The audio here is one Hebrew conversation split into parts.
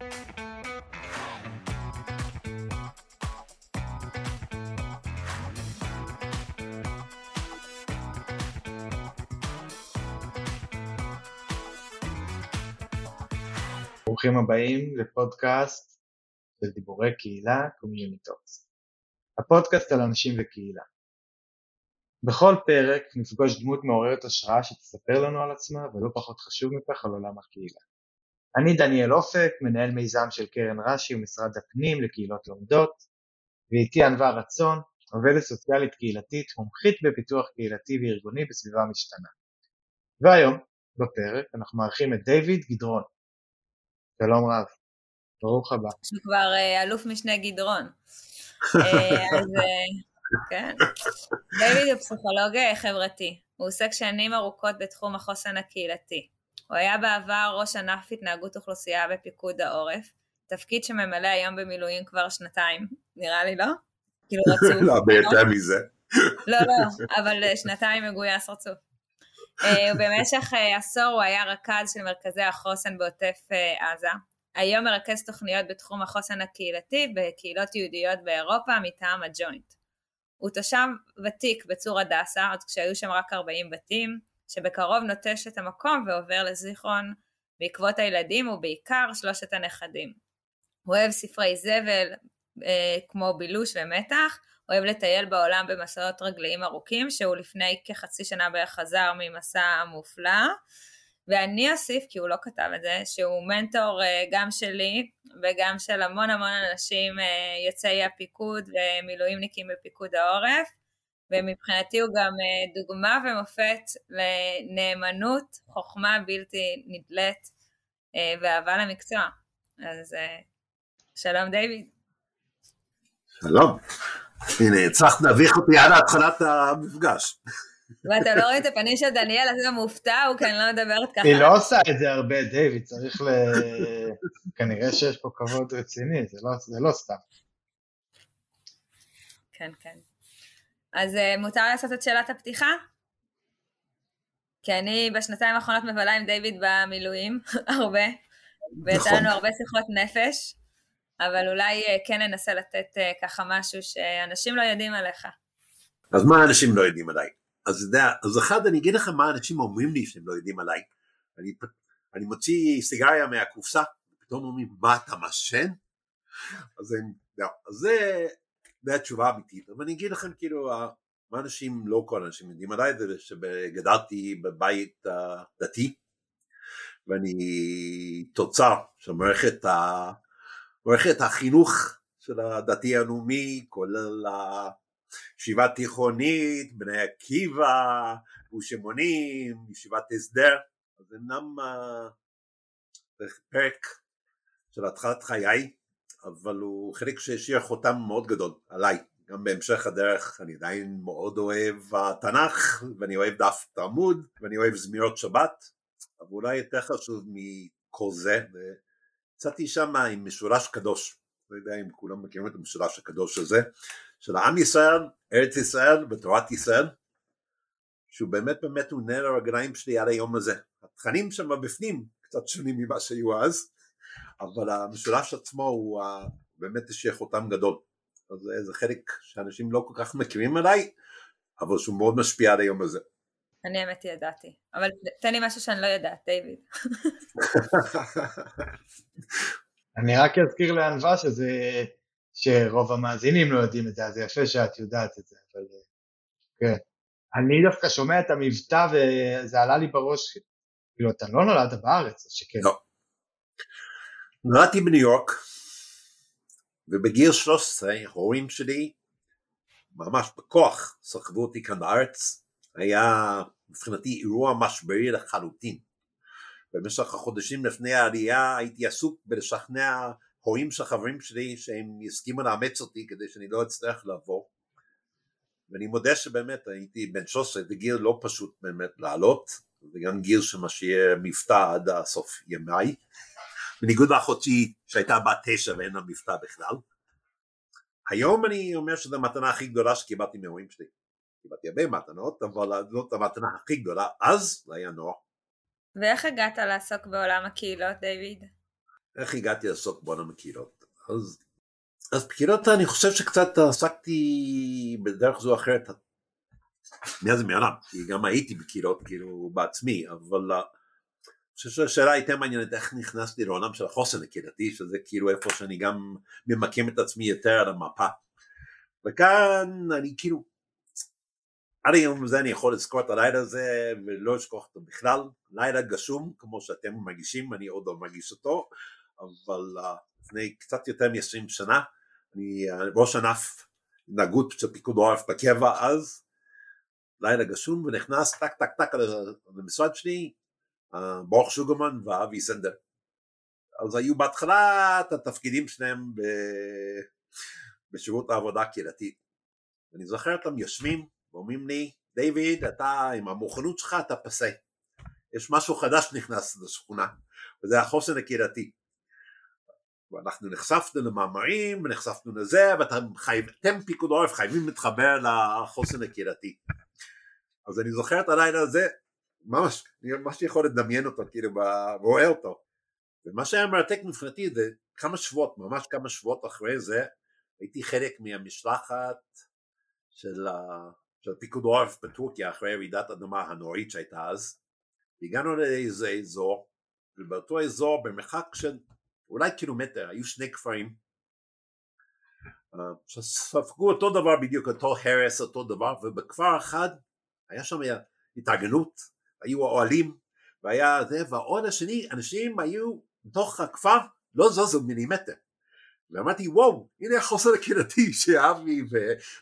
ברוכים הבאים לפודקאסט של דיבורי קהילה communitorers. הפודקאסט על אנשים וקהילה. בכל פרק נפגוש דמות מעוררת השראה שתספר לנו על עצמה ולא פחות חשוב מכך על עולם הקהילה. אני דניאל אופק, מנהל מיזם של קרן רש"י ומשרד הפנים לקהילות לומדות, ואיתי ענווה רצון, עובדת סוציאלית קהילתית, מומחית בפיתוח קהילתי וארגוני בסביבה משתנה. והיום, בפרק, אנחנו מארחים את דיוויד גדרון, שלום רב, ברוך הבא. שהוא כבר אה, אלוף משנה גדרון. אה, אז אה, כן. דיוויד הוא פסיכולוג חברתי. הוא עוסק שנים ארוכות בתחום החוסן הקהילתי. הוא היה בעבר ראש ענף התנהגות אוכלוסייה בפיקוד העורף, תפקיד שממלא היום במילואים כבר שנתיים, נראה לי לא? כאילו רצוף. לא, ביותר מזה. לא, לא, אבל שנתיים מגויס רצוף. אה, ובמשך אה, עשור הוא היה רכז של מרכזי החוסן בעוטף אה, עזה. היום מרכז תוכניות בתחום החוסן הקהילתי בקהילות יהודיות באירופה מטעם הג'וינט. הוא תושב ותיק בצור הדסה, עוד כשהיו שם רק 40 בתים, שבקרוב נוטש את המקום ועובר לזיכרון בעקבות הילדים ובעיקר שלושת הנכדים. הוא אוהב ספרי זבל אה, כמו בילוש ומתח, אוהב לטייל בעולם במסעות רגליים ארוכים, שהוא לפני כחצי שנה בערך חזר ממסע מופלא. ואני אוסיף, כי הוא לא כתב את זה, שהוא מנטור אה, גם שלי וגם של המון המון אנשים אה, יוצאי הפיקוד ומילואימניקים בפיקוד העורף, ומבחינתי הוא גם אה, דוגמה ומופת לנאמנות, חוכמה בלתי נדלית ואהבה למקצוע. אז שלום דיוויד. שלום. הנה, הצלחת להביך אותי עד התחלת המפגש. ואתה לא רואה את הפנים של דניאל, אז גם מופתע, הוא כאן לא מדברת ככה. היא לא עושה את זה הרבה, דיוויד, צריך ל... כנראה שיש פה כבוד רציני, זה לא, זה לא סתם. כן, כן. אז uh, מותר לעשות את שאלת הפתיחה? כי אני בשנתיים האחרונות מבלה עם דיוויד במילואים, הרבה, ויצא לנו הרבה שיחות נפש, אבל אולי אה, כן ננסה לתת אה, ככה משהו שאנשים לא יודעים עליך. אז מה אנשים לא יודעים עליי? אז, יודע, אז אחד אני אגיד לכם מה אנשים אומרים לי שהם לא יודעים עליי. אני, אני מוציא סיגריה מהקופסה, ופתאום אומרים מה אתה מעשן? אז, לא, אז זה, זה התשובה האמיתית, אבל אני אגיד לכם כאילו מה אנשים, לא כל האנשים יודעים עליי, זה שגדלתי בבית דתי ואני תוצר של מערכת מערכת החינוך של הדתי הלאומי, כולל ישיבה תיכונית, בני עקיבא, גוש אמונים, ישיבת הסדר, אז אמנם זה פרק של התחלת חיי, אבל הוא חלק שהשאיר חותם מאוד גדול עליי, גם בהמשך הדרך אני עדיין מאוד אוהב התנ"ך ואני אוהב דף תלמוד ואני אוהב זמירות שבת, אבל אולי יותר חשוב מכל זה, יצאתי שם עם משולש קדוש, לא יודע אם כולם מכירים את המשולש הקדוש הזה, של עם ישראל, ארץ ישראל ותורת ישראל, שהוא באמת באמת הוא נר הרגליים שלי עד היום הזה. התכנים שם בפנים קצת שונים ממה שהיו אז, אבל המשולש עצמו הוא באמת השייך אותם גדול. אז זה חלק שאנשים לא כל כך מכירים עליי, אבל שהוא מאוד משפיע עד היום הזה. אני האמת ידעתי, אבל תן לי משהו שאני לא יודעת, דיוויד. אני רק אזכיר לענווה שזה, שרוב המאזינים לא יודעים את זה, אז זה יפה שאת יודעת את זה, אבל כן. אני דווקא שומע את המבטא וזה עלה לי בראש, כאילו אתה לא נולדת בארץ, או שכן? לא. נולדתי בניו יורק, ובגיל 13 ההורים שלי ממש בכוח סחבו אותי כאן בארץ, היה מבחינתי אירוע משברי לחלוטין. במשך החודשים לפני העלייה הייתי עסוק בלשכנע הורים של חברים שלי שהם יסכימו לאמץ אותי כדי שאני לא אצטרך לעבור ואני מודה שבאמת הייתי בן 13 זה גיל לא פשוט באמת לעלות זה גם גיל שמשאיר מבטא עד הסוף ימיי בניגוד לאחותי שהייתה בת תשע ואין לה מבטא בכלל היום אני אומר שזו המתנה הכי גדולה שקיבלתי מההורים שלי קיבלתי הרבה מתנות, אבל זאת המתנה הכי גדולה, אז זה היה נוח. ואיך הגעת לעסוק בעולם הקהילות, דיוויד? איך הגעתי לעסוק בעולם הקהילות? אז, אז בקהילות אני חושב שקצת עסקתי בדרך זו או אחרת מאז ומעולם, כי גם הייתי בקהילות כאילו בעצמי, אבל אני חושב שהשאלה הייתה מעניינת איך נכנסתי לעולם של החוסן הקהילתי, שזה כאילו איפה שאני גם ממקם את עצמי יותר על המפה. וכאן אני כאילו, עד היום הזה אני יכול לזכור את הלילה הזה ולא אשכוח אותו בכלל, לילה גשום כמו שאתם מרגישים, אני עוד לא מרגיש אותו, אבל uh, לפני קצת יותר מ-20 שנה, אני uh, ראש ענף התנהגות של פיקוד העורף בקבע אז, לילה גשום ונכנס טק טק טק למשרד שלי, ברוך שוגרמן ואבי סנדר. אז היו בהתחלה את התפקידים שלהם ב... בשירות העבודה הקהילתית. אני זוכר אותם יושבים ואומרים לי, דיוויד, אתה עם המוכנות שלך אתה פסה. יש משהו חדש נכנס לשכונה, וזה החוסן הקהילתי. ואנחנו נחשפנו למאמרים ונחשפנו לזה ואתם חייב, פיקוד העורף חייבים להתחבר לחוסן הקהילתי אז אני זוכר את הלילה הזה ממש, אני ממש יכול לדמיין אותו כאילו ורואה אותו. ומה שהיה מרתק מבחינתי זה כמה שבועות, ממש כמה שבועות אחרי זה הייתי חלק מהמשלחת של, של פיקוד העורף בטורקיה אחרי רעידת אדמה הנוראית שהייתה אז. הגענו לאיזה אזור ובאותו אזור במרחק של אולי קילומטר, היו שני כפרים. אה, שספגו אותו דבר בדיוק, אותו הרס, אותו דבר, ובכפר אחד היה שם התארגנות, היו האוהלים, והיה זה, והעוד השני, אנשים היו בתוך הכפר, לא זוזו מילימטר. ואמרתי וואו הנה החוסר הקהילתי שאבי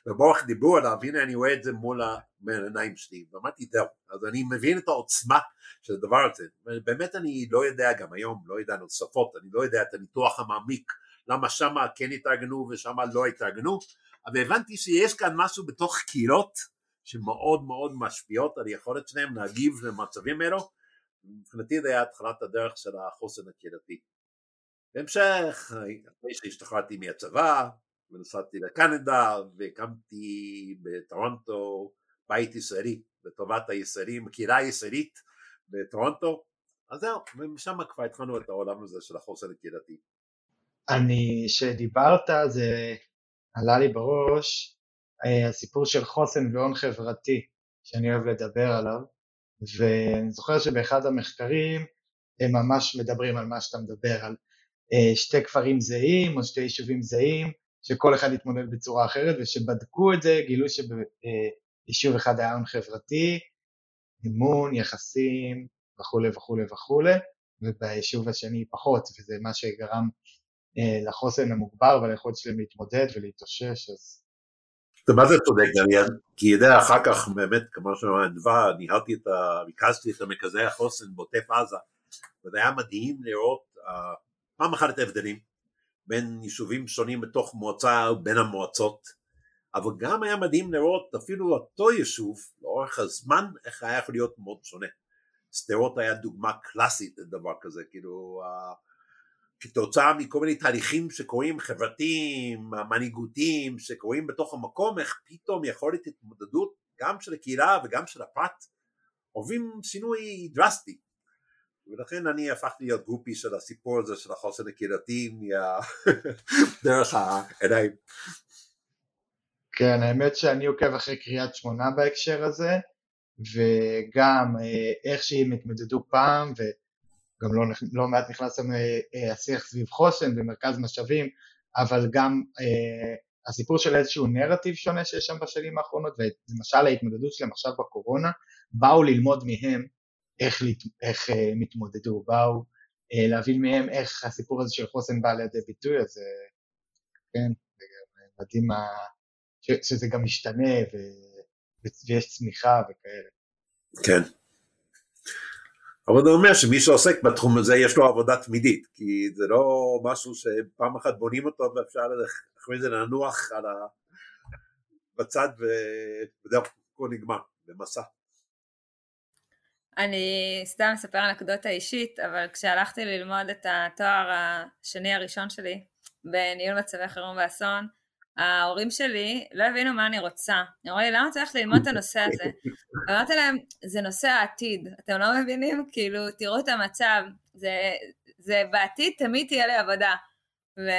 ובורח דיברו עליו הנה אני רואה את זה מול העיניים שלי ואמרתי זהו אז אני מבין את העוצמה של הדבר הזה באמת אני לא יודע גם היום לא יודע נוספות אני לא יודע את הניתוח המעמיק למה שמה כן התארגנו ושמה לא התארגנו אבל הבנתי שיש כאן משהו בתוך קהילות שמאוד מאוד משפיעות על היכולת שלהם להגיב למצבים אלו. מבחינתי זה היה התחלת הדרך של החוסן הקהילתי. בהמשך, אחרי שהשתחררתי מהצבא ונסעתי לקנדה והקמתי בטורונטו בית ישראלי לטובת הישראלים, הקהילה הישראלית בטורונטו, אז זהו, ומשם כבר התחלנו את העולם הזה של החוסן הקהילתי. אני, שדיברת, זה עלה לי בראש, הסיפור של חוסן והון חברתי, שאני אוהב לדבר עליו, ואני זוכר שבאחד המחקרים הם ממש מדברים על מה שאתה מדבר, על אה, שתי כפרים זהים או שתי יישובים זהים, שכל אחד התמודד בצורה אחרת, ושבדקו את זה גילו שביישוב אחד היה הון חברתי, אמון, יחסים וכולי וכולי וכולי, וביישוב השני פחות, וזה מה שגרם אה, לחוסן המוגבר וליכולת שלהם להתמודד ולהתאושש, אז... מה זה צודק דניאל? כי יודע אחר כך באמת כמו שאמרה ענווה, ניהלתי את ה... ריכזתי את המרכזי החוסן בעוטף עזה וזה היה מדהים לראות uh, פעם אחת את ההבדלים בין יישובים שונים בתוך מועצה ובין המועצות, אבל גם היה מדהים לראות אפילו אותו יישוב לאורך הזמן איך היה יכול להיות מאוד שונה. שדרות היה דוגמה קלאסית לדבר כזה, כאילו כתוצאה מכל מיני תהליכים שקורים חברתיים, מנהיגותיים, שקורים בתוך המקום, איך פתאום יכולת התמודדות גם של הקהילה וגם של הפרט עוברים שינוי דרסטי. ולכן אני הפכתי להיות גרופי של הסיפור הזה של החוסן הקהילתי דרך העיניים. כן, האמת שאני עוקב אחרי קריית שמונה בהקשר הזה, וגם אה, איך שהם התמודדו פעם, וגם לא, לא מעט נכנס שם אה, אה, השיח סביב חוסן ומרכז משאבים, אבל גם הסיפור של איזשהו נרטיב שונה שיש שם בשנים האחרונות, ולמשל ההתמודדות שלהם עכשיו בקורונה, באו ללמוד מהם איך, איך אה, הם באו אה, להבין מהם איך הסיפור הזה של חוסן בא לידי ביטוי, אז אה, כן, מדהים שזה גם משתנה ו... ויש צמיחה וכאלה. כן. אבל זה אומר שמי שעוסק בתחום הזה יש לו עבודה תמידית, כי זה לא משהו שפעם אחת בונים אותו ואפשר אחרי זה לנוח על ה... בצד וזהו, הכל נגמר, במסע. אני סתם אספר אנקדוטה אישית, אבל כשהלכתי ללמוד את התואר השני הראשון שלי בניהול מצבי חירום ואסון, ההורים שלי לא הבינו מה אני רוצה. אמרו לי, למה הולך ללמוד את הנושא הזה? אמרתי להם, זה נושא העתיד, אתם לא מבינים? כאילו, תראו את המצב, זה, זה בעתיד תמיד תהיה לי עבודה. ו...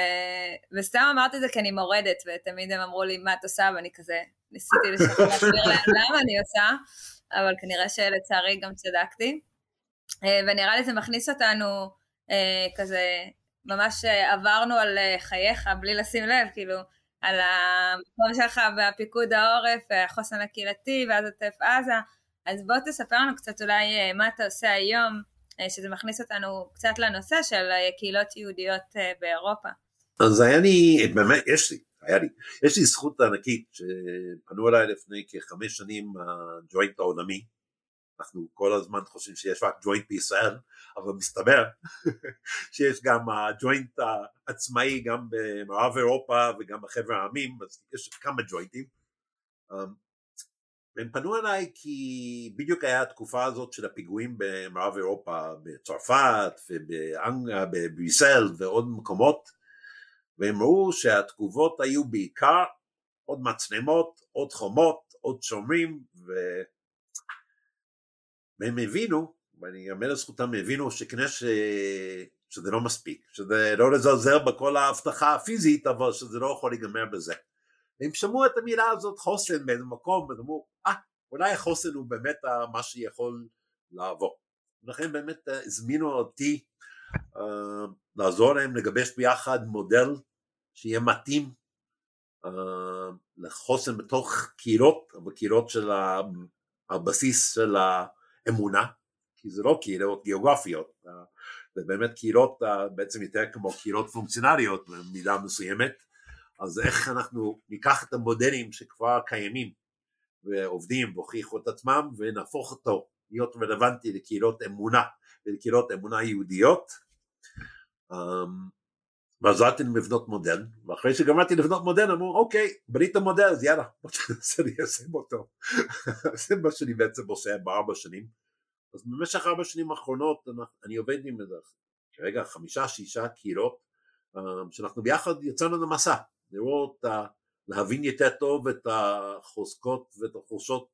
וסתם אמרתי את זה כי אני מורדת, ותמיד הם אמרו לי, מה את עושה? ואני כזה, ניסיתי להסביר להם למה אני עושה, אבל כנראה שלצערי גם צדקתי. אה, ונראה לי זה מכניס אותנו אה, כזה, ממש עברנו על חייך בלי לשים לב, כאילו, על המקום שלך והפיקוד העורף, והחוסן הקהילתי, ואז עוטף עזה. אז בוא תספר לנו קצת אולי מה אתה עושה היום, שזה מכניס אותנו קצת לנושא של קהילות יהודיות באירופה. אז היה לי, באמת, יש לי, היה לי, יש לי זכות ענקית שפנו אליי לפני כחמש שנים הג'וינט העולמי, אנחנו כל הזמן חושבים שיש רק ג'וינט בישראל, אבל מסתבר שיש גם הג'וינט העצמאי גם במערב אירופה וגם בחבר העמים, אז יש כמה ג'וינטים. אמ, והם פנו אליי כי בדיוק היה התקופה הזאת של הפיגועים במערב אירופה, בצרפת ובאנגליה, בבריסל ועוד מקומות, והם ראו שהתגובות היו בעיקר עוד מצלמות, עוד חומות, עוד שומרים, ו... והם הבינו, ואני אאמר לזכותם, הבינו שכנראה ש... שזה לא מספיק, שזה לא לזלזל בכל ההבטחה הפיזית, אבל שזה לא יכול להיגמר בזה. והם שמעו את המילה הזאת חוסן באיזה מקום, והם אמרו, אה, ah, אולי החוסן הוא באמת מה שיכול לעבור. לכן באמת אה, הזמינו אותי uh, לעזור להם לגבש ביחד מודל שיהיה מתאים uh, לחוסן בתוך קהילות, בקהילות של הבסיס של האמונה, כי זה לא קהילות גיאוגרפיות, uh, זה באמת קהילות uh, בעצם יותר כמו קהילות פונקציונליות במידה מסוימת, אז איך אנחנו ניקח את המודלים שכבר קיימים ועובדים והוכיחו את עצמם ונהפוך אותו להיות רלוונטי לקהילות אמונה ולקהילות אמונה יהודיות. um, ועזרתי להם לבנות מודל ואחרי שגמרתי לבנות מודל אמרו אוקיי בנית מודל אז יאללה בוא תנסה ליישם אותו. זה מה שאני בעצם עושה בארבע שנים. אז במשך ארבע שנים האחרונות אני עובד עם איזה כרגע חמישה שישה קהילות um, שאנחנו ביחד יצאנו למסע לראות, להבין יותר טוב את החוזקות ואת החולשות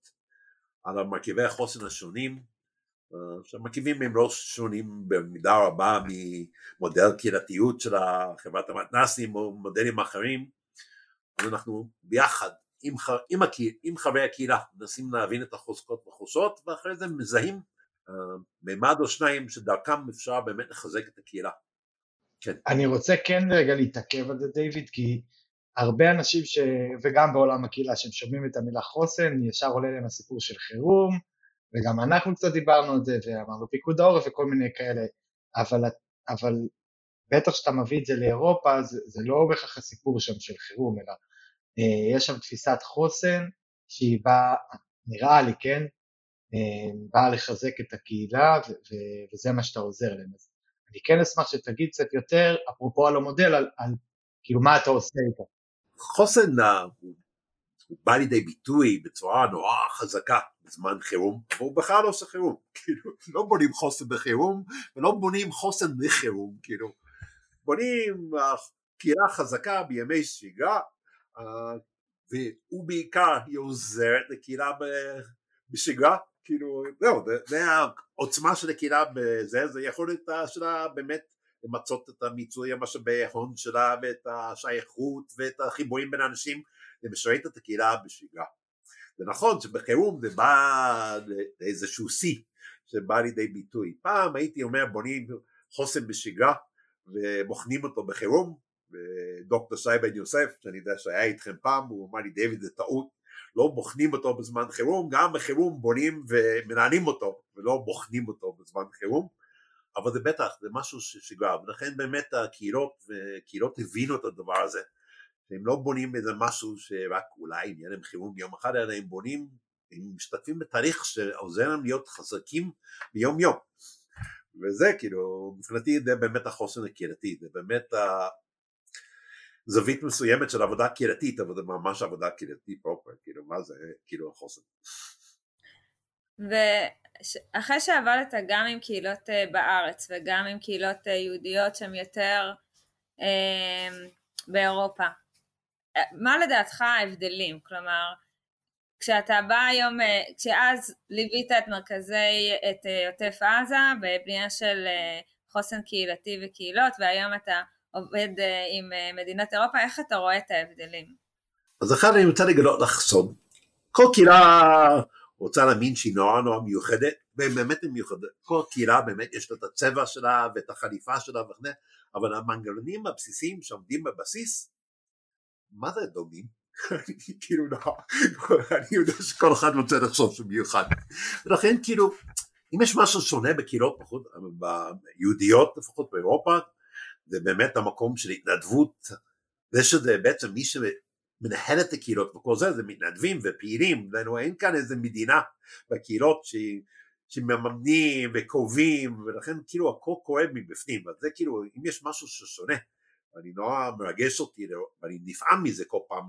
על המרכיבי החוסן השונים, שהמרכיבים הם לא שונים במידה רבה ממודל קהילתיות של חברת המתנ"סים או מודלים אחרים, אז אנחנו ביחד עם, עם, הקהיל, עם חברי הקהילה מנסים להבין את החוזקות והחולשות ואחרי זה מזהים uh, מימד או שניים שדרכם אפשר באמת לחזק את הקהילה. כן. אני רוצה כן רגע להתעכב על זה דיוויד כי הרבה אנשים, ש... וגם בעולם הקהילה, שהם שומעים את המילה חוסן, ישר עולה להם הסיפור של חירום, וגם אנחנו קצת דיברנו על זה, ואמרנו פיקוד העורף וכל מיני כאלה, אבל, אבל בטח כשאתה מביא את זה לאירופה, זה, זה לא בהכרח הסיפור שם של חירום, אלא אה, יש שם תפיסת חוסן שהיא באה, נראה לי, כן, אה, באה לחזק את הקהילה, ו- ו- וזה מה שאתה עוזר להם. אז אני כן אשמח שתגיד קצת יותר, אפרופו על המודל, על, על כאילו מה אתה עושה איתו. חוסן הוא, הוא בא לידי ביטוי בצורה נורא חזקה בזמן חירום, אבל הוא בכלל לא עושה חירום, כאילו לא בונים חוסן בחירום ולא בונים חוסן לחירום, כאילו בונים קהילה חזקה בימי שגרה והוא בעיקר היא עוזרת לקהילה בשגרה, כאילו זהו, זה העוצמה של הקהילה בזה, זה יכולת שלה באמת למצות את המיצוי המשאבי ההון שלה ואת השייכות ואת החיבורים בין האנשים ומשרת את הקהילה בשגרה. זה נכון שבחירום זה בא לאיזשהו שיא שבא לידי ביטוי. פעם הייתי אומר בונים חוסן בשגרה ובוחנים אותו בחירום ודוקטור שי בן יוסף שאני יודע שהיה איתכם פעם הוא אמר לי דיוויד זה טעות לא בוחנים אותו בזמן חירום גם בחירום בונים ומנהלים אותו ולא בוחנים אותו בזמן חירום אבל זה בטח, זה משהו ששגרה, ולכן באמת הקהילות, וקהילות הבינו את הדבר הזה, שהם לא בונים איזה משהו שרק אולי יהיה להם חירום יום אחד, אלא הם בונים, הם משתתפים בתהליך שעוזר להם להיות חזקים ביום יום. וזה כאילו, מבחינתי זה באמת החוסן הקהילתי, זה באמת זווית מסוימת של עבודה קהילתית, אבל זה ממש עבודה קהילתית פרופר, כאילו מה זה כאילו החוסן. אחרי שעבדת גם עם קהילות אה, בארץ וגם עם קהילות אה, יהודיות שהן יותר אה, באירופה, מה לדעתך ההבדלים? כלומר, כשאתה בא היום, כשאז ליווית את מרכזי, את עוטף עזה בבנייה של חוסן קהילתי וקהילות, והיום אתה עובד עם מדינות אירופה, איך אתה רואה את ההבדלים? אז אחד אני רוצה לגלות לך סוד. כל קהילה רוצה להאמין שהיא נורא נורא מיוחדת, והם באמת הם מיוחדת. כל קהילה באמת יש לה את הצבע שלה ואת החליפה שלה וכו', אבל המנגנונים הבסיסיים שעומדים בבסיס, מה זה דומים? כאילו לא, אני יודע שכל אחד רוצה לחשוב שהוא מיוחד. ולכן כאילו, אם יש משהו שונה בקהילות, פחות, ביהודיות לפחות באירופה, זה באמת המקום של התנדבות, זה שזה בעצם מי שמנהל את הקהילות וכל זה, זה מתנדבים ופעילים, אין כאן איזה מדינה בקהילות ש... שמממנים וקובעים ולכן כאילו הכל כואב מבפנים אז זה כאילו אם יש משהו ששונה ואני נורא מרגש אותי ואני נפעם מזה כל פעם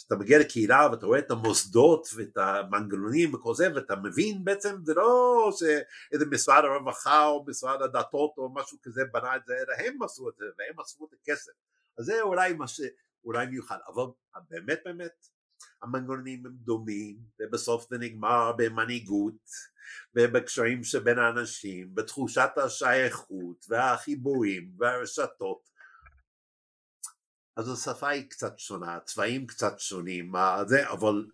כשאתה מגיע לקהילה ואתה רואה את המוסדות ואת המנגנונים וכל זה ואתה מבין בעצם זה לא שאיזה משרד הרווחה או משרד הדתות או משהו כזה בנה את זה אלא הם עשו את זה והם עשו את הכסף. אז זה אולי מה שאולי מיוחד. אבל באמת באמת המנגנונים הם דומים ובסוף זה נגמר במנהיגות ובקשרים שבין האנשים בתחושת השייכות והחיבורים והרשתות אז השפה היא קצת שונה, הצבעים קצת שונים, זה, אבל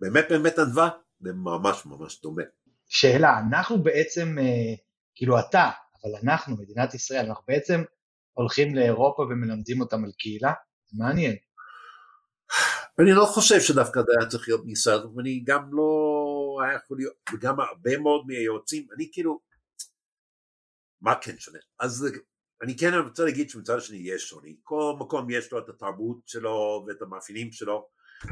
באמת באמת ענווה זה ממש ממש דומה. שאלה, אנחנו בעצם, אה, כאילו אתה, אבל אנחנו, מדינת ישראל, אנחנו בעצם הולכים לאירופה ומלמדים אותם על קהילה? זה מעניין. אני לא חושב שדווקא זה היה צריך להיות מישראל, ואני גם לא היה יכול להיות, וגם הרבה מאוד מהיועצים, אני כאילו, מה כן שונה? אז אני כן רוצה להגיד שמצד השני יש שוני, כל מקום יש לו את התרבות שלו ואת המאפיינים שלו,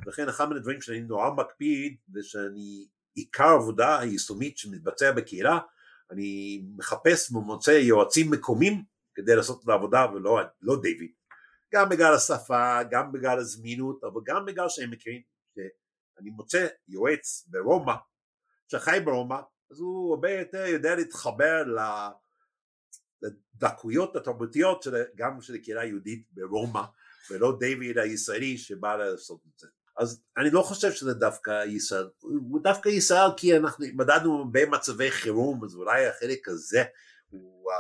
לכן אחד מהדברים שאני נורא מקפיד זה שאני, עיקר העבודה היישומית שמתבצע בקהילה, אני מחפש ומוצא יועצים מקומיים כדי לעשות את העבודה ולא לא דיוויד, גם בגלל השפה, גם בגלל הזמינות, אבל גם בגלל שהם מכירים, שאני מוצא יועץ ברומא שחי ברומא, אז הוא הרבה יותר יודע להתחבר ל... לדקויות התרבותיות של, גם של הקהילה היהודית ברומא ולא דיוויד הישראלי שבא לעשות את זה. אז אני לא חושב שזה דווקא ישראל, הוא דווקא ישראל כי אנחנו מדדנו במצבי חירום אז אולי החלק הזה הוא,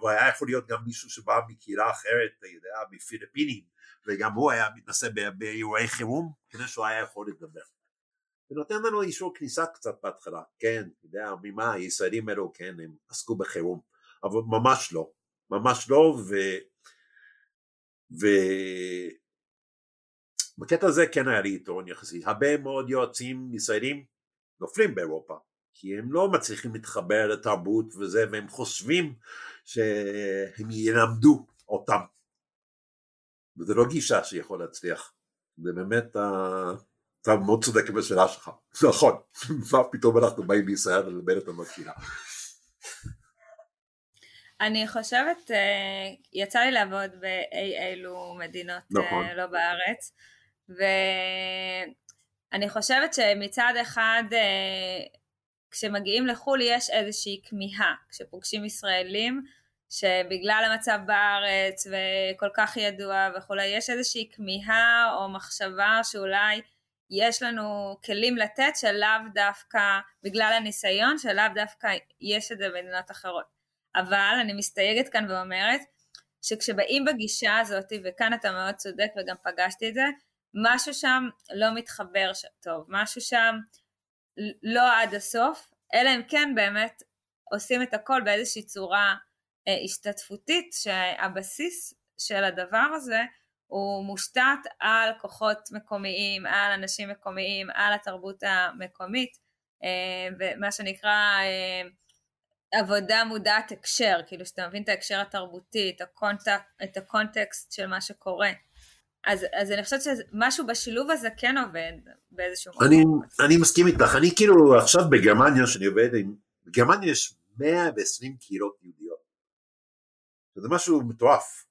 אבל היה יכול להיות גם מישהו שבא מקהילה אחרת, אתה יודע, מפיליפינים וגם הוא היה מתנסה באירועי חירום כדי שהוא היה יכול לדבר. זה נותן לנו אישור כניסה קצת בהתחלה, כן, אתה יודע, ממה הישראלים האלו, כן, הם עסקו בחירום אבל ממש לא, ממש לא, ו... ו... בקטע הזה כן היה לי יתרון יחסי, הרבה מאוד יועצים ישראלים נופלים באירופה, כי הם לא מצליחים להתחבר לתרבות וזה, והם חושבים שהם ילמדו אותם, וזה לא גישה שיכול להצליח, זה באמת, אתה מאוד צודק בשאלה שלך, נכון, מה פתאום אנחנו באים בישראל ללמד אותם בקהילה. אני חושבת, אה, יצא לי לעבוד באי אילו מדינות אה, נכון. לא בארץ, ואני חושבת שמצד אחד אה, כשמגיעים לחו"ל יש איזושהי כמיהה, כשפוגשים ישראלים שבגלל המצב בארץ וכל כך ידוע וכולי, יש איזושהי כמיהה או מחשבה שאולי יש לנו כלים לתת שלאו דווקא, בגלל הניסיון, שלאו דווקא יש את זה במדינות אחרות. אבל אני מסתייגת כאן ואומרת שכשבאים בגישה הזאת, וכאן אתה מאוד צודק וגם פגשתי את זה, משהו שם לא מתחבר טוב, משהו שם לא עד הסוף, אלא אם כן באמת עושים את הכל באיזושהי צורה אה, השתתפותית, שהבסיס של הדבר הזה הוא מושתת על כוחות מקומיים, על אנשים מקומיים, על התרבות המקומית, אה, ומה שנקרא אה, עבודה מודעת הקשר, כאילו שאתה מבין את ההקשר התרבותי, את, הקונטק, את הקונטקסט של מה שקורה. אז, אז אני חושבת שמשהו בשילוב הזה כן עובד באיזשהו מקום. אני, אני מסכים איתך, אני כאילו עכשיו בגרמניה, שאני עובד עם, בגרמניה יש 120 קהילות יהודיות. זה משהו מטורף.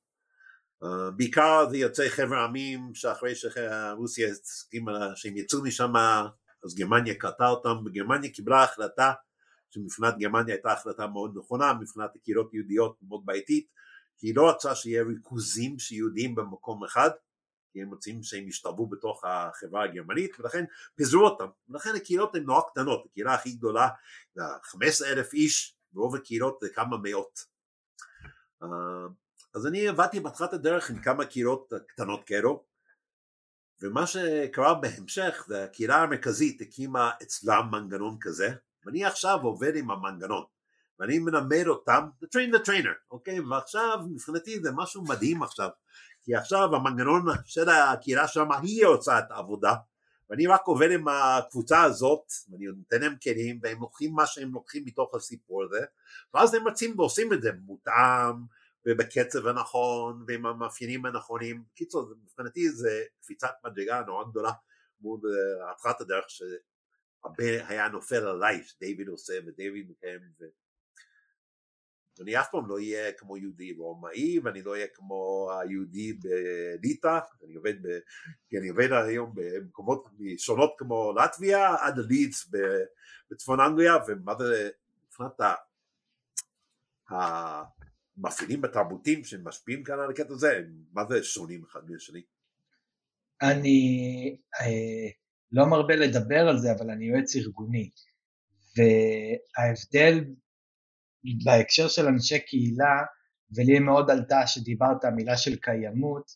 Uh, בעיקר זה יוצאי חבר העמים שאחרי שרוסיה הסכימה שהם יצאו משם אז גרמניה קרתה אותם, וגרמניה קיבלה החלטה שמבחינת גרמניה הייתה החלטה מאוד נכונה, מבחינת הקהילות יהודיות מאוד בעייתית, כי היא לא רצה שיהיה ריכוזים של יהודים במקום אחד, כי הם רוצים שהם ישתלבו בתוך החברה הגרמנית, ולכן פיזרו אותם, ולכן הקהילות הן נורא קטנות, הקהילה הכי גדולה זה 15 אלף איש, ורוב הקהילות זה כמה מאות. אז אני עבדתי בהתחלת הדרך עם כמה קהילות קטנות כאלו, ומה שקרה בהמשך זה הקהילה המרכזית הקימה אצלם מנגנון כזה, ואני עכשיו עובד עם המנגנון, ואני מלמד אותם, the train the trainer, אוקיי? ועכשיו מבחינתי זה משהו מדהים עכשיו, כי עכשיו המנגנון של הקהילה שם היא עושה את העבודה, ואני רק עובד עם הקבוצה הזאת, ואני נותן להם כלים, והם לוקחים מה שהם לוקחים מתוך הסיפור הזה, ואז הם רצים ועושים את זה מותאם, ובקצב הנכון, ועם המאפיינים הנכונים. קיצור, מבחינתי זה קפיצת מדרגה נורא גדולה מול אה, התחלת הדרך שהרבה היה נופל עליי, שדייוויד עושה ודייוויד מקיים, ו... אני אף פעם לא אהיה כמו יהודי רומאי ואני לא אהיה כמו היהודי בליטא, אני עובד, ב, אני עובד היום במקומות שונות כמו לטביה עד לידס בצפון אנגליה ומה זה מבחינת המאפיינים התרבותיים שמשפיעים כאן על הקטע הזה, מה זה שונים אחד מהשני? אני אה, לא מרבה לדבר על זה אבל אני יועץ ארגוני. וההבדל בהקשר של אנשי קהילה, ולי מאוד עלתה שדיברת המילה של קיימות,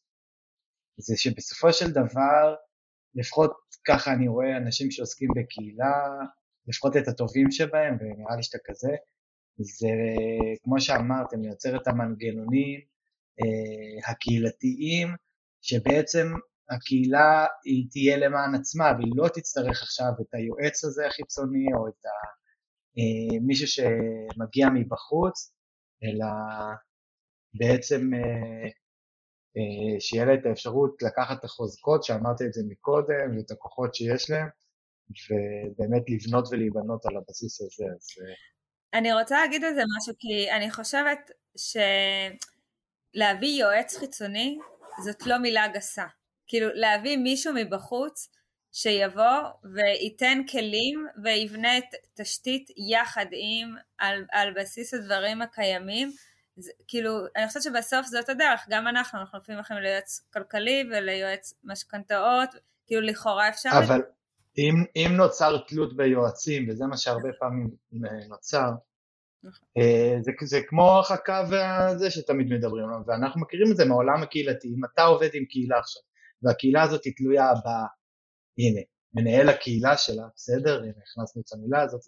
זה שבסופו של דבר, לפחות ככה אני רואה אנשים שעוסקים בקהילה, לפחות את הטובים שבהם, ונראה לי שאתה כזה, זה כמו שאמרתם, לייצר את המנגנונים אה, הקהילתיים, שבעצם הקהילה היא תהיה למען עצמה, והיא לא תצטרך עכשיו את היועץ הזה החיצוני, או את ה... אה, מישהו שמגיע מבחוץ, אלא בעצם אה, אה, שיהיה לה את האפשרות לקחת את החוזקות, שאמרתי את זה מקודם, ואת הכוחות שיש להם, ובאמת לבנות ולהיבנות על הבסיס הזה. אז... אני רוצה להגיד על זה משהו, כי אני חושבת שלהביא יועץ חיצוני זאת לא מילה גסה. כאילו להביא מישהו מבחוץ שיבוא וייתן כלים ויבנה את תשתית יחד עם, על, על בסיס הדברים הקיימים. זה, כאילו, אני חושבת שבסוף זאת הדרך, גם אנחנו, אנחנו לפעמים הולכים ליועץ כלכלי וליועץ משכנתאות, כאילו לכאורה אפשר... אבל אם, אם נוצר תלות ביועצים, וזה מה שהרבה פעמים נוצר, נכון. אה, זה, זה כמו הרחקה וזה שתמיד מדברים עליו, ואנחנו מכירים את זה מהעולם הקהילתי, אם אתה עובד עם קהילה עכשיו, והקהילה הזאת היא תלויה ב... הנה, מנהל הקהילה שלה, בסדר, הנה הכנסנו את המילה הזאת,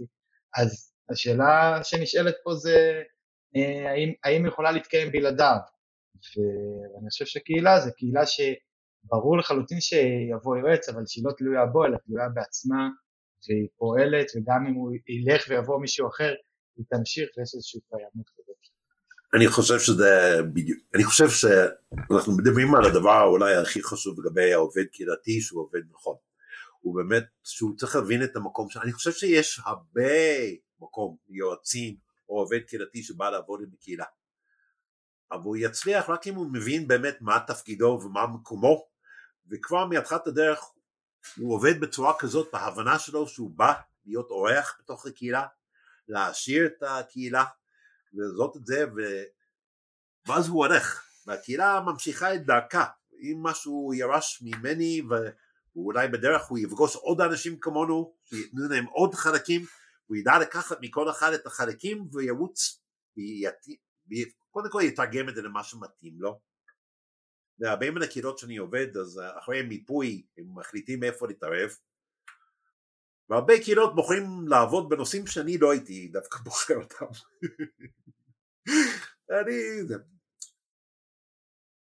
אז השאלה שנשאלת פה זה אה, האם, האם יכולה להתקיים בלעדיו, ואני חושב שקהילה זה קהילה שברור לחלוטין שיבוא יועץ, אבל שהיא לא תלויה בו, אלא תלויה בעצמה, והיא פועלת, וגם אם הוא ילך ויבוא מישהו אחר, היא תמשיך ויש איזושהי קיימות כזאת. אני חושב שזה בדיוק, אני חושב שאנחנו מדברים על הדבר אולי הכי חשוב לגבי העובד קהילתי שהוא עובד נכון. הוא באמת, שהוא צריך להבין את המקום שלו. אני חושב שיש הרבה מקום ליועצים או עובד קהילתי שבא לעבוד עם הקהילה. אבל הוא יצליח רק אם הוא מבין באמת מה תפקידו ומה מקומו, וכבר מהתחלת הדרך הוא עובד בצורה כזאת בהבנה שלו שהוא בא להיות אורח בתוך הקהילה, להעשיר את הקהילה, ולזאת את זה, ו... ואז הוא הולך, והקהילה ממשיכה את דרכה, אם משהו ירש ממני. ואולי בדרך הוא יפגוש עוד אנשים כמונו שייתנו להם עוד חלקים הוא ידע לקחת מכל אחד את החלקים וירוץ וקודם כל יתרגם את זה למה שמתאים לו והרבה מן הקהילות שאני עובד אז אחרי מיפוי הם מחליטים איפה להתערב והרבה קהילות בוחרים לעבוד בנושאים שאני לא הייתי דווקא בוחר אותם. אני זה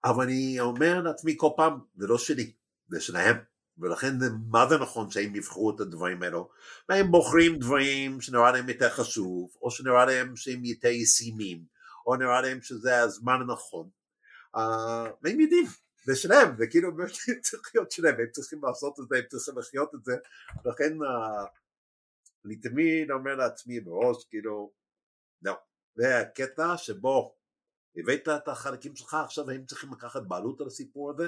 אבל אני אומר לעצמי כל פעם זה לא שלי זה שלהם. ולכן מה זה נכון שהם יבחרו את הדברים האלו. והם בוחרים דברים שנראה להם יותר חשוב או שנראה להם שהם יותר ישימים או נראה להם שזה הזמן הנכון. uh, והם יודעים זה שלהם זה כאילו צריך להיות שלהם הם צריכים לעשות את זה הם צריכים לחיות את זה לכן אני תמיד אומר לעצמי בראש כאילו לא זה הקטע שבו הבאת את החלקים שלך עכשיו הם צריכים לקחת בעלות על הסיפור הזה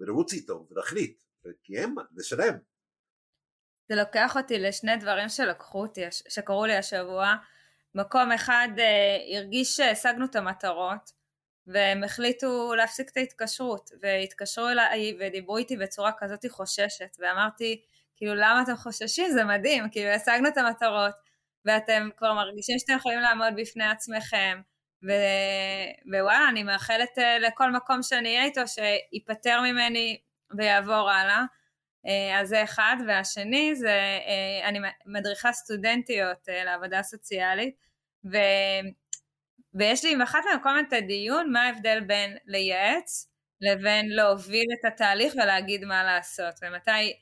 ולרוץ איתו ולהחליט כי הם, זה שלהם. זה לוקח אותי לשני דברים שלקחו אותי, שקרו לי השבוע. מקום אחד אה, הרגיש שהשגנו את המטרות והם החליטו להפסיק את ההתקשרות והתקשרו אליי ודיברו איתי בצורה כזאת חוששת ואמרתי כאילו למה אתם חוששים זה מדהים כאילו השגנו את המטרות ואתם כבר מרגישים שאתם יכולים לעמוד בפני עצמכם ו- ווואלה, אני מאחלת uh, לכל מקום שאני אהיה איתו שייפטר ממני ויעבור הלאה. Uh, אז זה אחד, והשני זה, uh, אני מדריכה סטודנטיות לעבודה סוציאלית, ו... ויש לי עם אחת מהן את הדיון מה ההבדל בין לייעץ לבין להוביל את התהליך ולהגיד מה לעשות, ומתי,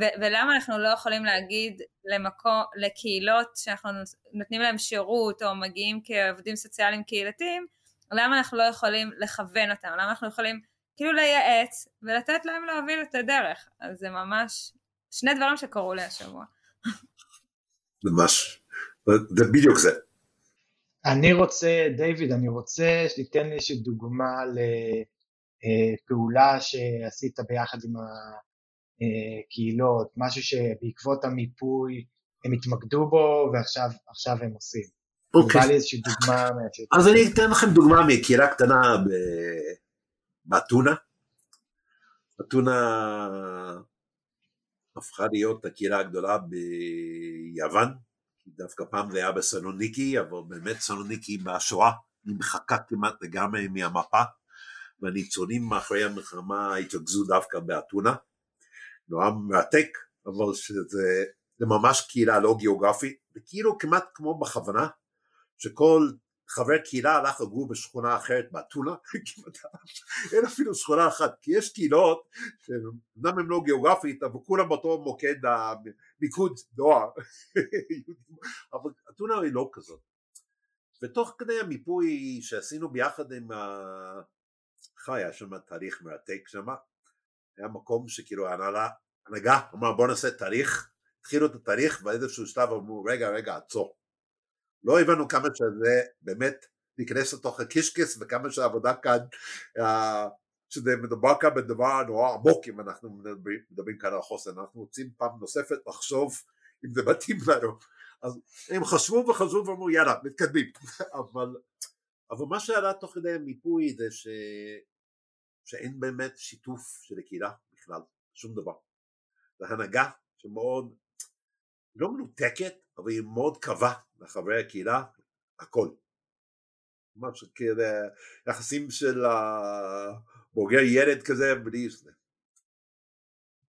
ו- ולמה אנחנו לא יכולים להגיד למקום, לקהילות שאנחנו נותנים להם שירות או מגיעים כעובדים סוציאליים קהילתיים, למה אנחנו לא יכולים לכוון אותם, למה אנחנו יכולים כאילו לייעץ ולתת להם להוביל את הדרך, אז זה ממש שני דברים שקרו לי השבוע. ממש, זה בדיוק זה. אני רוצה, דיוויד, אני רוצה שתיתן לי איזושהי דוגמה לפעולה שעשית ביחד עם הקהילות, משהו שבעקבות המיפוי הם התמקדו בו ועכשיו הם עושים. אוקיי. בא לי איזושהי דוגמה. אז אני אתן לכם דוגמה מקהילה קטנה באתונה. אתונה הפכה להיות הקהילה הגדולה ביוון, דווקא פעם זה היה בסלוניקי, אבל באמת סלוניקי מהשואה נמחקה כמעט לגמרי מהמפה, והניצונים מאחורי המלחמה התרכזו דווקא באתונה. נורא מרתק, אבל שזה זה ממש קהילה לא גיאוגרפית, וכאילו כמעט כמו בכוונה, שכל חבר קהילה הלך לגור בשכונה אחרת באתונה, אין אפילו שכונה אחת, כי יש קהילות שאומנם הן לא גיאוגרפית, אבל כולם באותו מוקד המיקוד דואר, אבל אתונה היא לא כזאת. ותוך כדי המיפוי שעשינו ביחד עם חי, היה שם תהליך מרתק שם, היה מקום שכאילו ההנהלה, הנהגה אמר בוא נעשה תהליך, התחילו את התהליך באיזשהו שלב אמרו רגע רגע עצור לא הבנו כמה שזה באמת להיכנס לתוך הקישקס וכמה שהעבודה כאן, uh, שזה מדובר כאן בדבר נורא עמוק אם אנחנו מדברים, מדברים כאן על חוסן, אנחנו רוצים פעם נוספת לחשוב אם זה מתאים לנו, אז הם חשבו וחשבו ואמרו יאללה מתקדמים, אבל, אבל מה שעלה תוך כדי המיפוי זה ש, שאין באמת שיתוף של הקהילה בכלל, שום דבר, זה הנהגה שמאוד לא מנותקת אבל היא מאוד קבעה לחברי הקהילה הכל. ממש כאלה יחסים של בוגר ילד כזה בלי זה.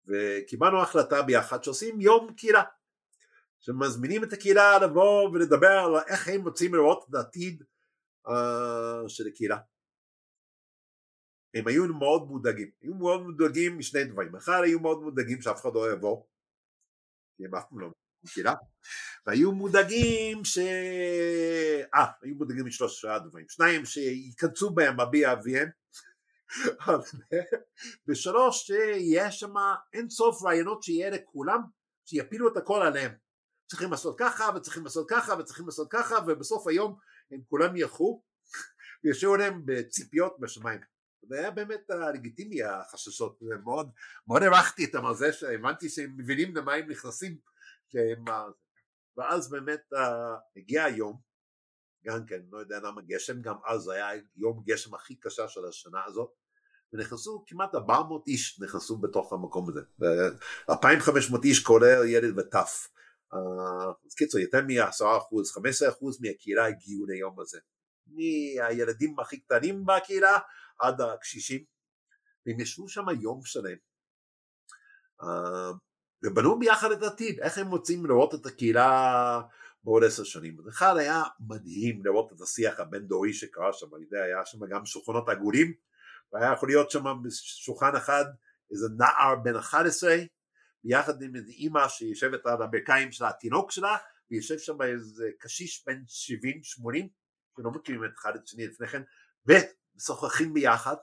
וקיבלנו החלטה ביחד שעושים יום קהילה. שמזמינים את הקהילה לבוא ולדבר על איך הם רוצים לראות את העתיד uh, של הקהילה. הם היו מאוד מודאגים, היו מאוד מודאגים משני דברים, אחד היו מאוד מודאגים שאף אחד לא יבוא, כי הם אף פעם לא קהילה, והיו מודאגים ש... אה, היו מודאגים משלושה דברים, שניים שייכנסו בהם אבי אביהם, ושלוש שיש שם אין סוף רעיונות שיהיה לכולם, שיפילו את הכל עליהם. צריכים לעשות ככה וצריכים לעשות ככה וצריכים לעשות ככה ובסוף היום הם כולם ילכו וישאירו להם בציפיות בשמיים. זה היה באמת לגיטימי החששות, מאוד, מאוד הערכתי את המזה שהבנתי שהם מבינים למה הם נכנסים שהם ואז באמת uh, הגיע היום, גם כן, לא יודע למה גשם, גם אז היה יום גשם הכי קשה של השנה הזאת, ונכנסו כמעט 400 איש נכנסו בתוך המקום הזה, 2,500 איש כולל ילד וטף. Uh, אז קיצור, יותר מ-10 אחוז, 15 אחוז מהקהילה הגיעו ליום הזה. מהילדים הכי קטנים בקהילה עד הקשישים, והם ישבו שם יום שלם. ובנו ביחד את העתיד, איך הם רוצים לראות את הקהילה בעוד עשר שנים. אז אחד היה מדהים לראות את השיח הבין דורי שקרה שם, אני יודע, היה שם גם שולחנות עגולים, והיה יכול להיות שם בשולחן אחד איזה נער בן 11, ביחד עם איזה אימא שיושבת על הברכיים של התינוק שלה, ויושב שם איזה קשיש בן 70-80, שלא מכירים את אחד את שני לפני כן, ומשוחחים ביחד.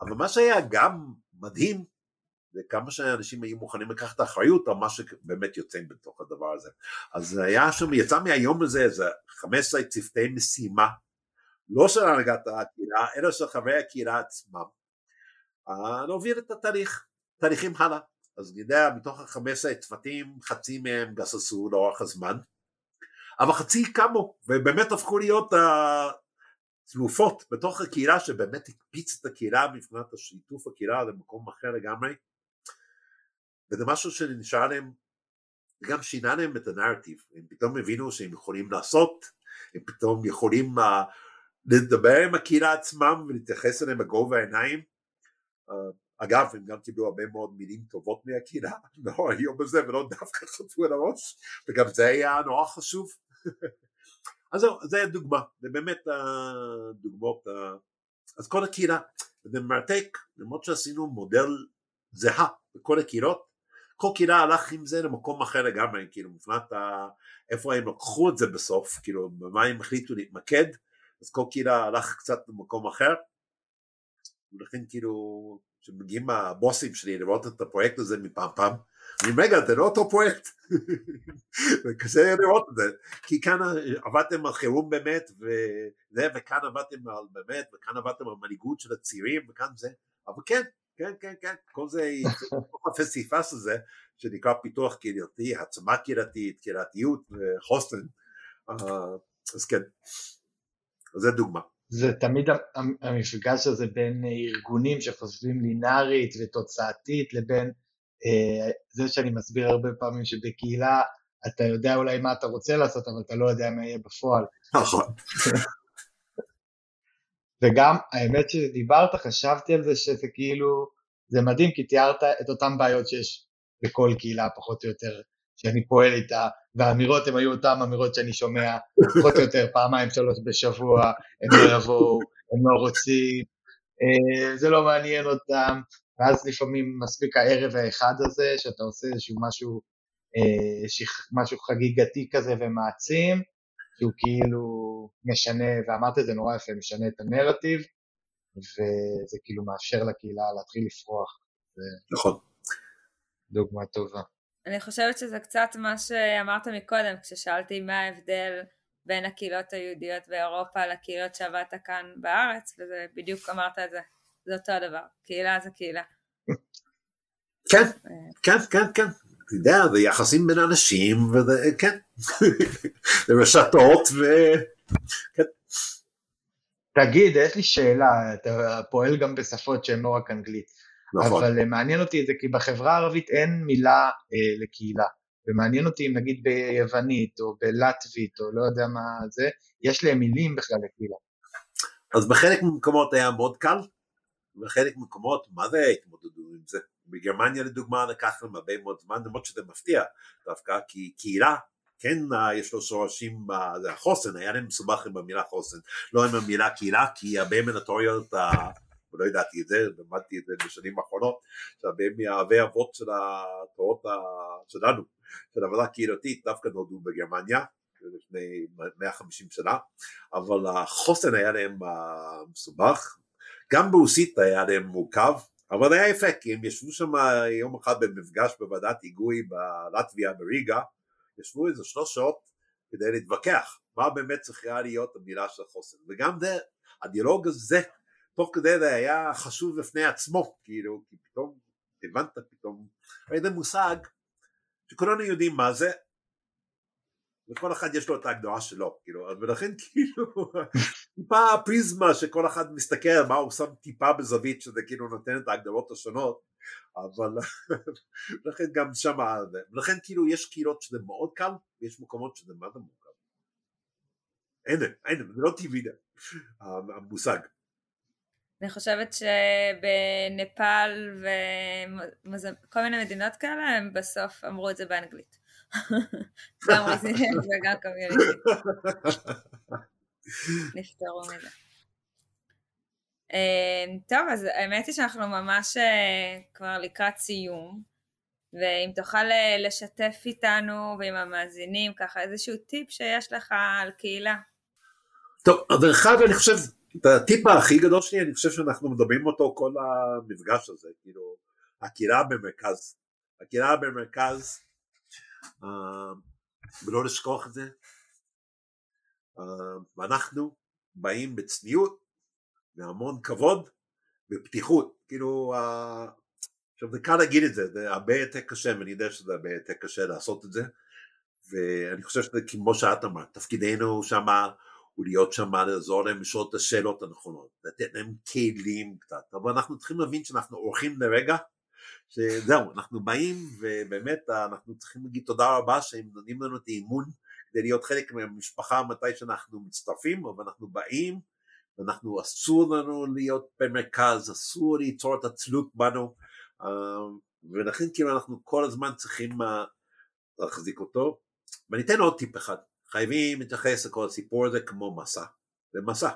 אבל מה שהיה גם מדהים וכמה שאנשים היו מוכנים לקחת את האחריות על מה שבאמת יוצאים בתוך הדבר הזה. אז היה שם, יצא מהיום הזה איזה 15 צוותי משימה, לא של הנהגת הקהילה, אלא של חברי הקהילה עצמם, אה, להוביל את התהליך, תהליכים הלאה. אז אני יודע, מתוך ה-15 צוותים, חצי מהם גססו לאורך הזמן, אבל חצי קמו, ובאמת הפכו להיות תנופות בתוך הקהילה שבאמת הקפיץ את הקהילה מבחינת השיתוף הקהילה למקום אחר לגמרי וזה משהו שנשאר להם, גם שינה להם את הנרטיב, הם פתאום הבינו שהם יכולים לעשות, הם פתאום יכולים uh, לדבר עם הקהילה עצמם ולהתייחס אליהם בגובה העיניים. Uh, אגב, הם גם קיבלו הרבה מאוד מילים טובות מהקהילה, לא היום בזה ולא דווקא חטפו על הראש, וגם זה היה נורא חשוב. אז זהו, זה דוגמה, זה באמת הדוגמאות, אז כל הקהילה, זה מרתק, למרות שעשינו מודל זהה בכל הקהילות, כל קהילה הלך עם זה למקום אחר לגמרי, כאילו מבחינת איפה הם לקחו את זה בסוף, כאילו במה הם החליטו להתמקד, אז כל קהילה הלך קצת למקום אחר, ולכן כאילו כשמגיעים הבוסים שלי לראות את הפרויקט הזה מפעם פעם, אני אומר רגע זה לא אותו פרויקט, וקשה לראות את זה, כי כאן עבדתם על חירום באמת, וזה, וכאן עבדתם על באמת, וכאן עבדתם על מנהיגות של הצעירים, וכאן זה, אבל כן, כן, כן, כן, כל זה, הפסיפס הזה, שנקרא פיתוח קהילתי, העצמה קהילתית, קהילתיות וחוסן, אז כן, זה דוגמה. זה תמיד המפגש הזה בין ארגונים שחושבים לינארית ותוצאתית לבין אה, זה שאני מסביר הרבה פעמים שבקהילה אתה יודע אולי מה אתה רוצה לעשות אבל אתה לא יודע מה יהיה בפועל. נכון. וגם האמת שדיברת חשבתי על זה שזה כאילו זה מדהים כי תיארת את אותן בעיות שיש בכל קהילה פחות או יותר שאני פועל איתה והאמירות הן היו אותן אמירות שאני שומע פחות או יותר פעמיים שלוש בשבוע, הם לא יבואו, הם לא רוצים, אה, זה לא מעניין אותם, ואז לפעמים מספיק הערב האחד הזה, שאתה עושה איזשהו משהו, אה, משהו חגיגתי כזה ומעצים, שהוא כאילו משנה, ואמרת את זה נורא יפה, משנה את הנרטיב, וזה כאילו מאפשר לקהילה להתחיל לפרוח. נכון. דוגמה טובה. אני חושבת שזה קצת מה שאמרת מקודם, כששאלתי מה ההבדל בין הקהילות היהודיות באירופה לקהילות שעבדת כאן בארץ, וזה בדיוק אמרת את זה, זה אותו הדבר, קהילה זה קהילה. כן, כן, כן, כן, אתה יודע, זה יחסים בין אנשים, וזה, כן, זה רשתות, ו... כן. תגיד, יש לי שאלה, אתה פועל גם בשפות שהן לא רק אנגלית. נכון. אבל אה, מעניין אותי את זה כי בחברה הערבית אין מילה אה, לקהילה, ומעניין אותי אם נגיד ביוונית או בלטבית או לא יודע מה זה, יש להם מילים בכלל לקהילה. אז בחלק מהמקומות היה מאוד קל, ובחלק מהמקומות, מה זה התמודדו עם זה? בגרמניה לדוגמה לקח להם הרבה מאוד זמן, למרות שזה מפתיע דווקא, כי קהילה כן אה, יש לו שורשים, החוסן, היה להם מסובך עם המילה חוסן, לא עם המילה קהילה, כי הרבה מן התיאוריות ולא ידעתי את זה, למדתי את זה בשנים האחרונות, שהרבה מהאבי אבות של התורות שלנו, של עבודה קהילתית, דווקא נולדו בגרמניה, לפני 150 שנה, אבל החוסן היה להם מסובך, גם ברוסית היה להם מורכב, אבל היה יפה, כי הם ישבו שם יום אחד במפגש בוועדת היגוי בלטביה בריגה, ישבו איזה שלוש שעות כדי להתווכח מה באמת צריכה להיות המילה של החוסן, וגם זה, הדיאלוג הזה תוך כדי זה היה חשוב בפני עצמו, כאילו, כי פתאום הבנת פתאום, איזה מושג שכולנו יודעים מה זה, וכל אחד יש לו את ההגדרה שלו, כאילו, ולכן כאילו, טיפה הפריזמה שכל אחד מסתכל מה הוא שם טיפה בזווית שזה כאילו נותן את ההגדרות השונות, אבל לכן גם שמה, ולכן כאילו יש קהילות שזה מאוד קל, ויש מקומות שזה מה זה מורכב. אין, אין, זה לא טבעי המושג. אני חושבת שבנפאל וכל מיני מדינות כאלה הם בסוף אמרו את זה באנגלית. גם רזיליאנט וגם קומיוניטי. נפטרו מזה. אמ, טוב, אז האמת היא שאנחנו ממש אה, כבר לקראת סיום, ואם תוכל אה, לשתף איתנו ועם המאזינים ככה איזשהו טיפ שיש לך על קהילה. טוב, אז אחד אני חושב את הטיפ הכי גדול שלי אני חושב שאנחנו מדברים אותו כל המפגש הזה כאילו הקהילה במרכז הקהילה במרכז uh, ולא לשכוח את זה ואנחנו באים בצניעות והמון כבוד ופתיחות. כאילו עכשיו זה קל להגיד את זה זה הרבה יותר קשה ואני יודע שזה הרבה יותר קשה לעשות את זה ואני חושב שזה כמו שאת אמרת תפקידנו שמה הוא להיות שם לעזור להם לשאול את השאלות הנכונות, לתת להם כלים קצת, אבל אנחנו צריכים להבין שאנחנו אורחים לרגע, שזהו, אנחנו באים ובאמת אנחנו צריכים להגיד תודה רבה שהם נותנים לנו את האימון כדי להיות חלק מהמשפחה מתי שאנחנו מצטרפים, אבל אנחנו באים ואנחנו אסור לנו להיות במרכז, אסור ליצור את התלות בנו, ולכן כאילו אנחנו כל הזמן צריכים להחזיק אותו. ואני אתן עוד טיפ אחד, חייבים להתייחס לכל הסיפור הזה כמו מסע, זה מסע.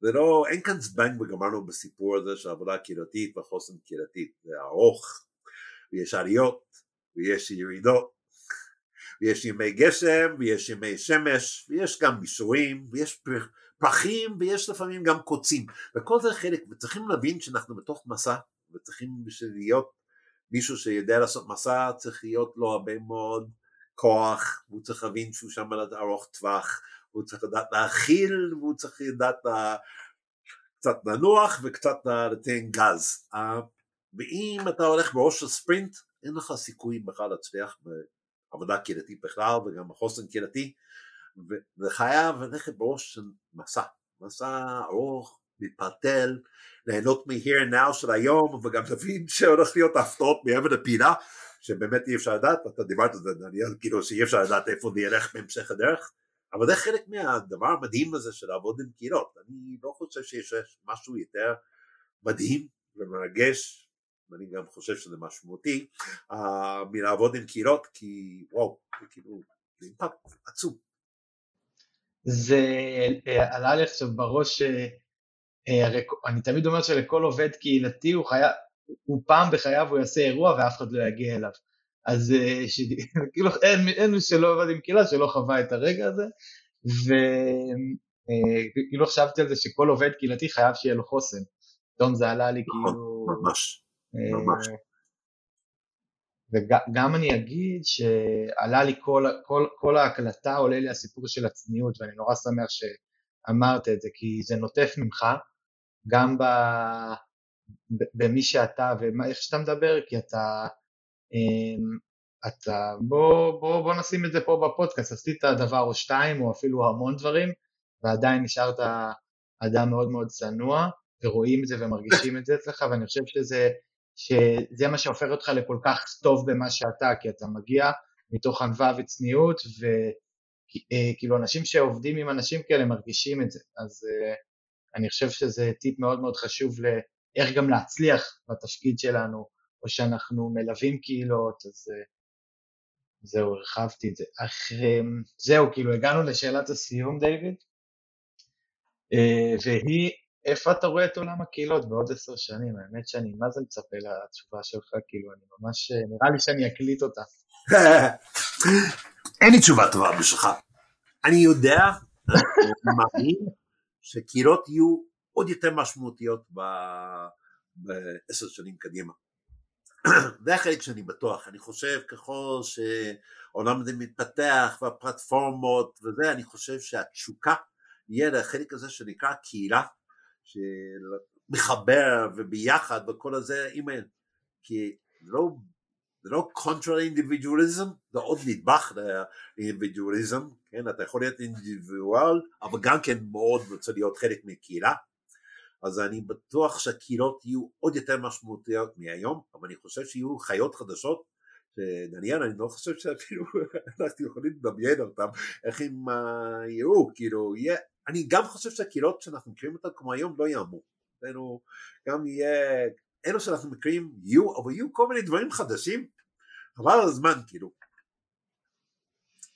זה לא, אין כאן זבנג וגמרנו בסיפור הזה של עבודה קהילתית וחוסן קהילתית, זה ארוך, ויש עליות, ויש ירידות, ויש ימי גשם, ויש ימי שמש, ויש גם מישורים, ויש פרחים, ויש לפעמים גם קוצים, וכל זה חלק, וצריכים להבין שאנחנו בתוך מסע, וצריכים בשביל להיות מישהו שיודע לעשות מסע, צריך להיות לו הרבה מאוד כוח, והוא צריך להבין שהוא שם על ארוך טווח, הוא צריך לדעת להכיל, והוא צריך לדעת קצת לנוח וקצת לתן גז. ואם אתה הולך בראש של ספרינט, אין לך סיכוי בכלל להצליח בעבודה קהילתית בכלל וגם בחוסן קהילתי, וחייב ללכת בראש של מסע, מסע ארוך, מתפתל, ליהנות מ-here and now של היום, וגם תבין שהולך להיות הפתעות מעבר לפינה, שבאמת אי אפשר לדעת, אתה דיברת על זה דניאל, כאילו שאי אפשר לדעת איפה זה ילך בהמשך הדרך, אבל זה חלק מהדבר המדהים הזה של לעבוד עם קהילות, אני לא חושב שיש משהו יותר מדהים ומרגש, ואני גם חושב שזה משמעותי, uh, מלעבוד עם קהילות, כי וואו, זה כאילו, זה אימפקט עצום. זה אה, עלה לי עכשיו בראש, אה, אה, אני תמיד אומר שלכל עובד קהילתי הוא חייב, הוא פעם בחייו הוא יעשה אירוע ואף אחד לא יגיע אליו. אז כאילו אין, אין מי שלא עובד עם קהילה שלא חווה את הרגע הזה, וכאילו חשבתי על זה שכל עובד קהילתי חייב שיהיה לו חוסן. פתאום זה עלה לי נכון, כאילו... ממש, וגם אני אגיד שעלה לי כל, כל, כל ההקלטה עולה לי הסיפור של הצניעות ואני נורא שמח שאמרת את זה כי זה נוטף ממך גם ב, ב, במי שאתה ואיך שאתה מדבר כי אתה, אמ, אתה בוא, בוא, בוא נשים את זה פה בפודקאסט עשית דבר או שתיים או אפילו המון דברים ועדיין נשארת אדם מאוד מאוד צנוע ורואים את זה ומרגישים את זה אצלך ואני חושב שזה שזה מה שהופך אותך לכל כך טוב במה שאתה, כי אתה מגיע מתוך ענווה וצניעות, וכאילו אה, אנשים שעובדים עם אנשים כאלה מרגישים את זה, אז אה, אני חושב שזה טיפ מאוד מאוד חשוב לאיך גם להצליח בתפקיד שלנו, או שאנחנו מלווים קהילות, אז אה, זהו, הרחבתי את זה. אך זהו, כאילו הגענו לשאלת הסיום, דיוויד, והיא איפה אתה רואה את עולם הקהילות בעוד עשר שנים? האמת שאני מה זה מצפה לתשובה שלך, כאילו, אני ממש, נראה לי שאני אקליט אותה. אין לי תשובה טובה בשבילך. אני יודע, מאמין, שקהילות יהיו עוד יותר משמעותיות בעשר שנים קדימה. זה החלק שאני בטוח, אני חושב ככל שהעולם הזה מתפתח והפלטפורמות וזה, אני חושב שהתשוקה יהיה לחלק הזה שנקרא קהילה, שמחבר וביחד וכל הזה, אם אין, כי זה לא, זה לא קונטרה לאינדיבידואליזם, זה עוד נדבך לאינדיבידואליזם, כן, אתה יכול להיות אינדיבידואל, אבל גם כן מאוד רוצה להיות חלק מקהילה, אז אני בטוח שהקהילות יהיו עוד יותר משמעותיות מהיום, אבל אני חושב שיהיו חיות חדשות, שדניאל אני לא חושב שאפילו אנחנו יכולים לדמיין אותם, איך הם uh, יראו, כאילו יהיה אני גם חושב שהקהילות שאנחנו מכירים אותן כמו היום לא יעמו. אצלנו גם יהיה, אלו שאנחנו מכירים יהיו, אבל יהיו כל מיני דברים חדשים, חבל על הזמן כאילו.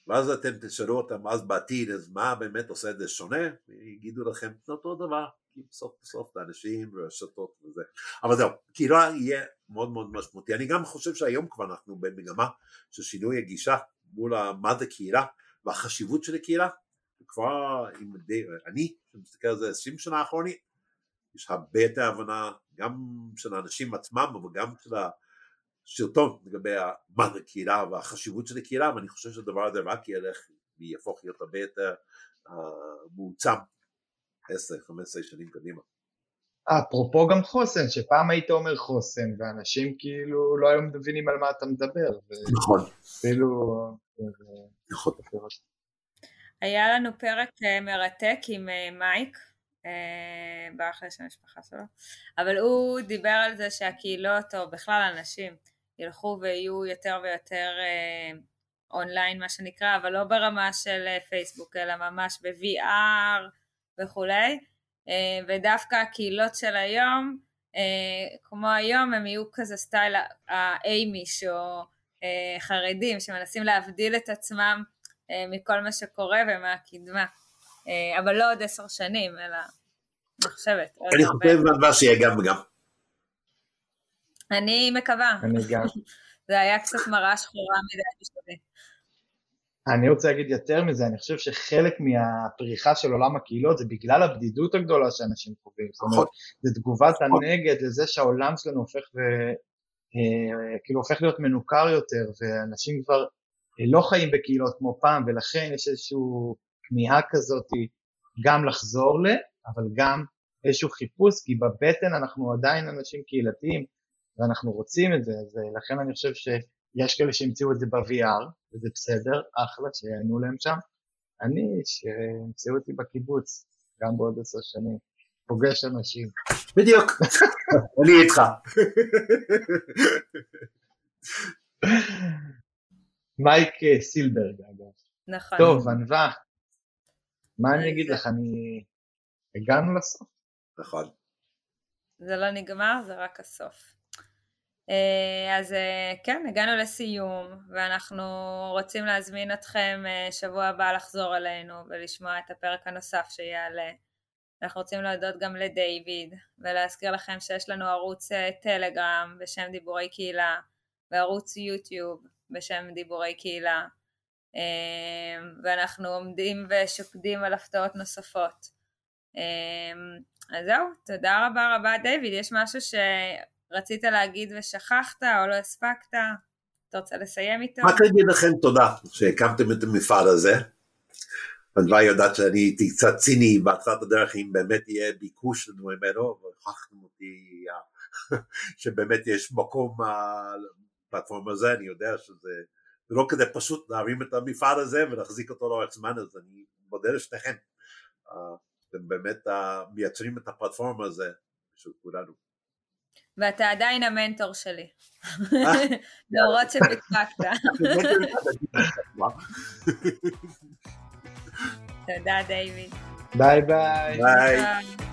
ואז אתם תשאלו אותם אז בעתיד, אז מה באמת עושה את זה שונה? יגידו לכם, זה אותו דבר, כי בסוף בסוף זה אנשים ורשתות וזה. אבל זהו, קהילה יהיה מאוד מאוד משמעותי. אני גם חושב שהיום כבר אנחנו במגמה של שינוי הגישה מול מה זה קהילה והחשיבות של הקהילה, כבר עם די, אני, שמסתכל על זה עשרים שנה האחרונית, יש הרבה יותר הבנה גם של האנשים עצמם אבל גם של השלטון לגבי מה זה קהילה והחשיבות של הקהילה ואני חושב שהדבר הזה רק ילך ויהפוך להיות הרבה יותר uh, חמש עשרה שנים קדימה. אפרופו גם חוסן, שפעם היית אומר חוסן, ואנשים כאילו לא היו מבינים על מה אתה מדבר. נכון. אפילו... נכון. היה לנו פרק אה, מרתק עם אה, מייק, אה, ברח לי שם המשפחה שלו, אבל הוא דיבר על זה שהקהילות, או בכלל אנשים, ילכו ויהיו יותר ויותר אונליין מה שנקרא, אבל לא ברמה של פייסבוק, אלא ממש ב-VR וכולי, ודווקא הקהילות של היום, כמו היום, הם יהיו כזה סטייל האיימיש או חרדים שמנסים להבדיל את עצמם מכל מה שקורה ומהקדמה. אבל לא עוד עשר שנים, אלא אני חושבת. אני חושב מה שיהיה גם וגם. אני מקווה. אני גם. זה היה קצת מראה שחורה מדי בשבילי. אני רוצה להגיד יותר מזה, אני חושב שחלק מהפריחה של עולם הקהילות זה בגלל הבדידות הגדולה שאנשים חווים. זאת אומרת. זה תגובת. הנגד לזה שהעולם שלנו הופך, ו... אה, כאילו הופך להיות מנוכר יותר, ואנשים כבר אה, לא חיים בקהילות כמו פעם, ולכן יש איזושהי כמיהה כזאת גם לחזור ל, אבל גם איזשהו חיפוש, כי בבטן אנחנו עדיין אנשים קהילתיים, ואנחנו רוצים את זה, אז אה, לכן אני חושב שיש כאלה שהמציאו את זה ב-VR, וזה בסדר, אחלה, שיענו להם שם. אני, שהמציאו אותי בקיבוץ, גם בעוד עשר שנים, פוגש אנשים. בדיוק, אני איתך. מייק אה, סילברג, אגב. נכון. טוב, ענווה, מה אני אגיד לך, אני... הגענו לסוף. נכון. זה לא נגמר, זה רק הסוף. אה, אז אה, כן, הגענו לסיום, ואנחנו רוצים להזמין אתכם אה, שבוע הבא לחזור אלינו ולשמוע את הפרק הנוסף שיעלה. אנחנו רוצים להודות גם לדיוויד, ולהזכיר לכם שיש לנו ערוץ טלגרם בשם דיבורי קהילה, וערוץ יוטיוב בשם דיבורי קהילה, ואנחנו עומדים ושוקדים על הפתעות נוספות. אז זהו, תודה רבה רבה דיוויד, יש משהו ש... רצית להגיד ושכחת או לא הספקת? אתה רוצה לסיים איתו? רק להגיד לכם תודה שהקמתם את המפעל הזה. הדבר יודעת שאני הייתי קצת ציני בהתחלת הדרך אם באמת יהיה ביקוש לדברים האלו, והוכחתם אותי שבאמת יש מקום לפלטפורמה הזה, אני יודע שזה זה לא כדי פשוט להרים את המפעל הזה ולהחזיק אותו לאורך זמן, אז אני מודה לשניכם. אה, אתם באמת אה, מייצרים את הפלטפורמה הזה בשביל כולנו. ואתה עדיין המנטור שלי. להורות שפקפקת. תודה דיוויד. ביי ביי. ביי.